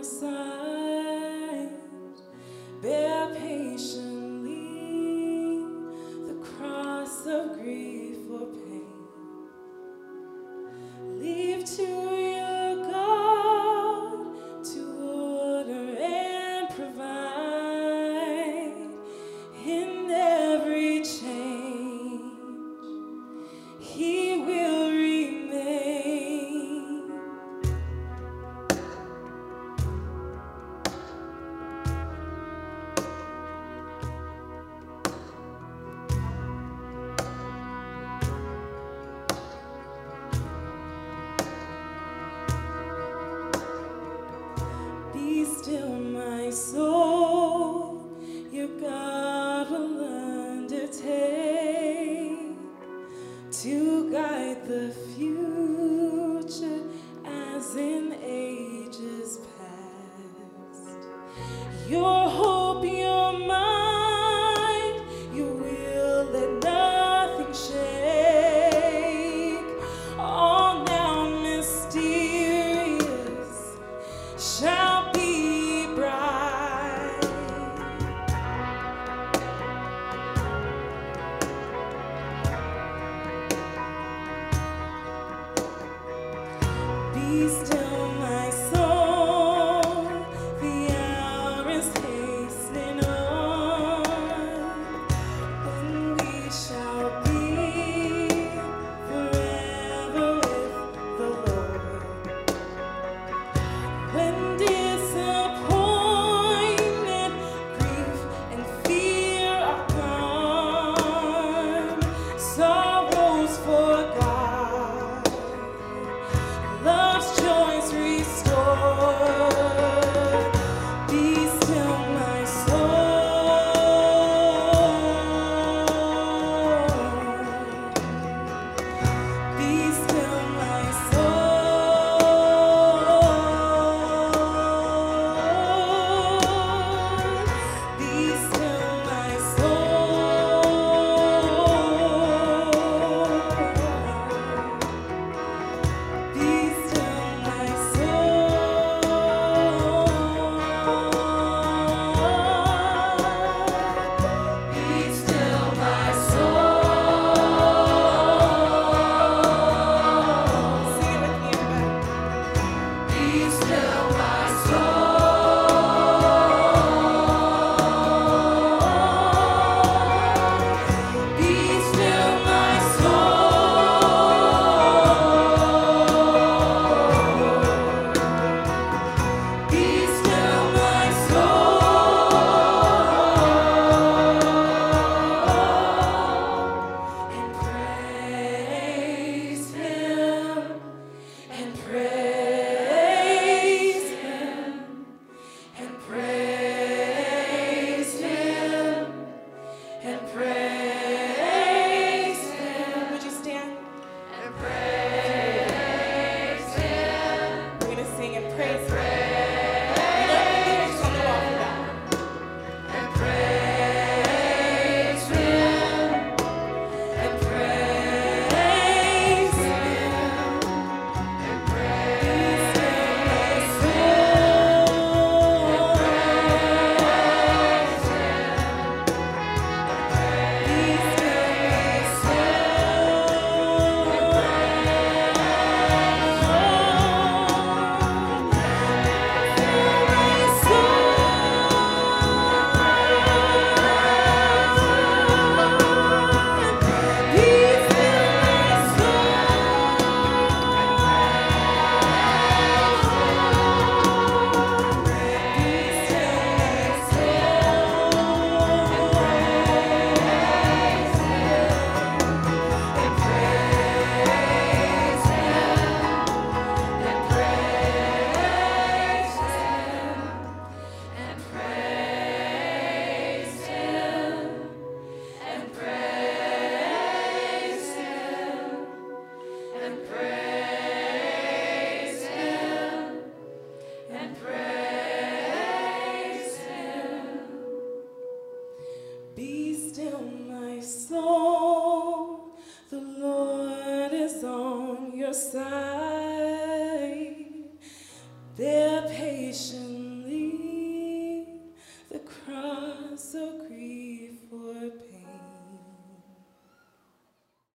Your side. still my soul.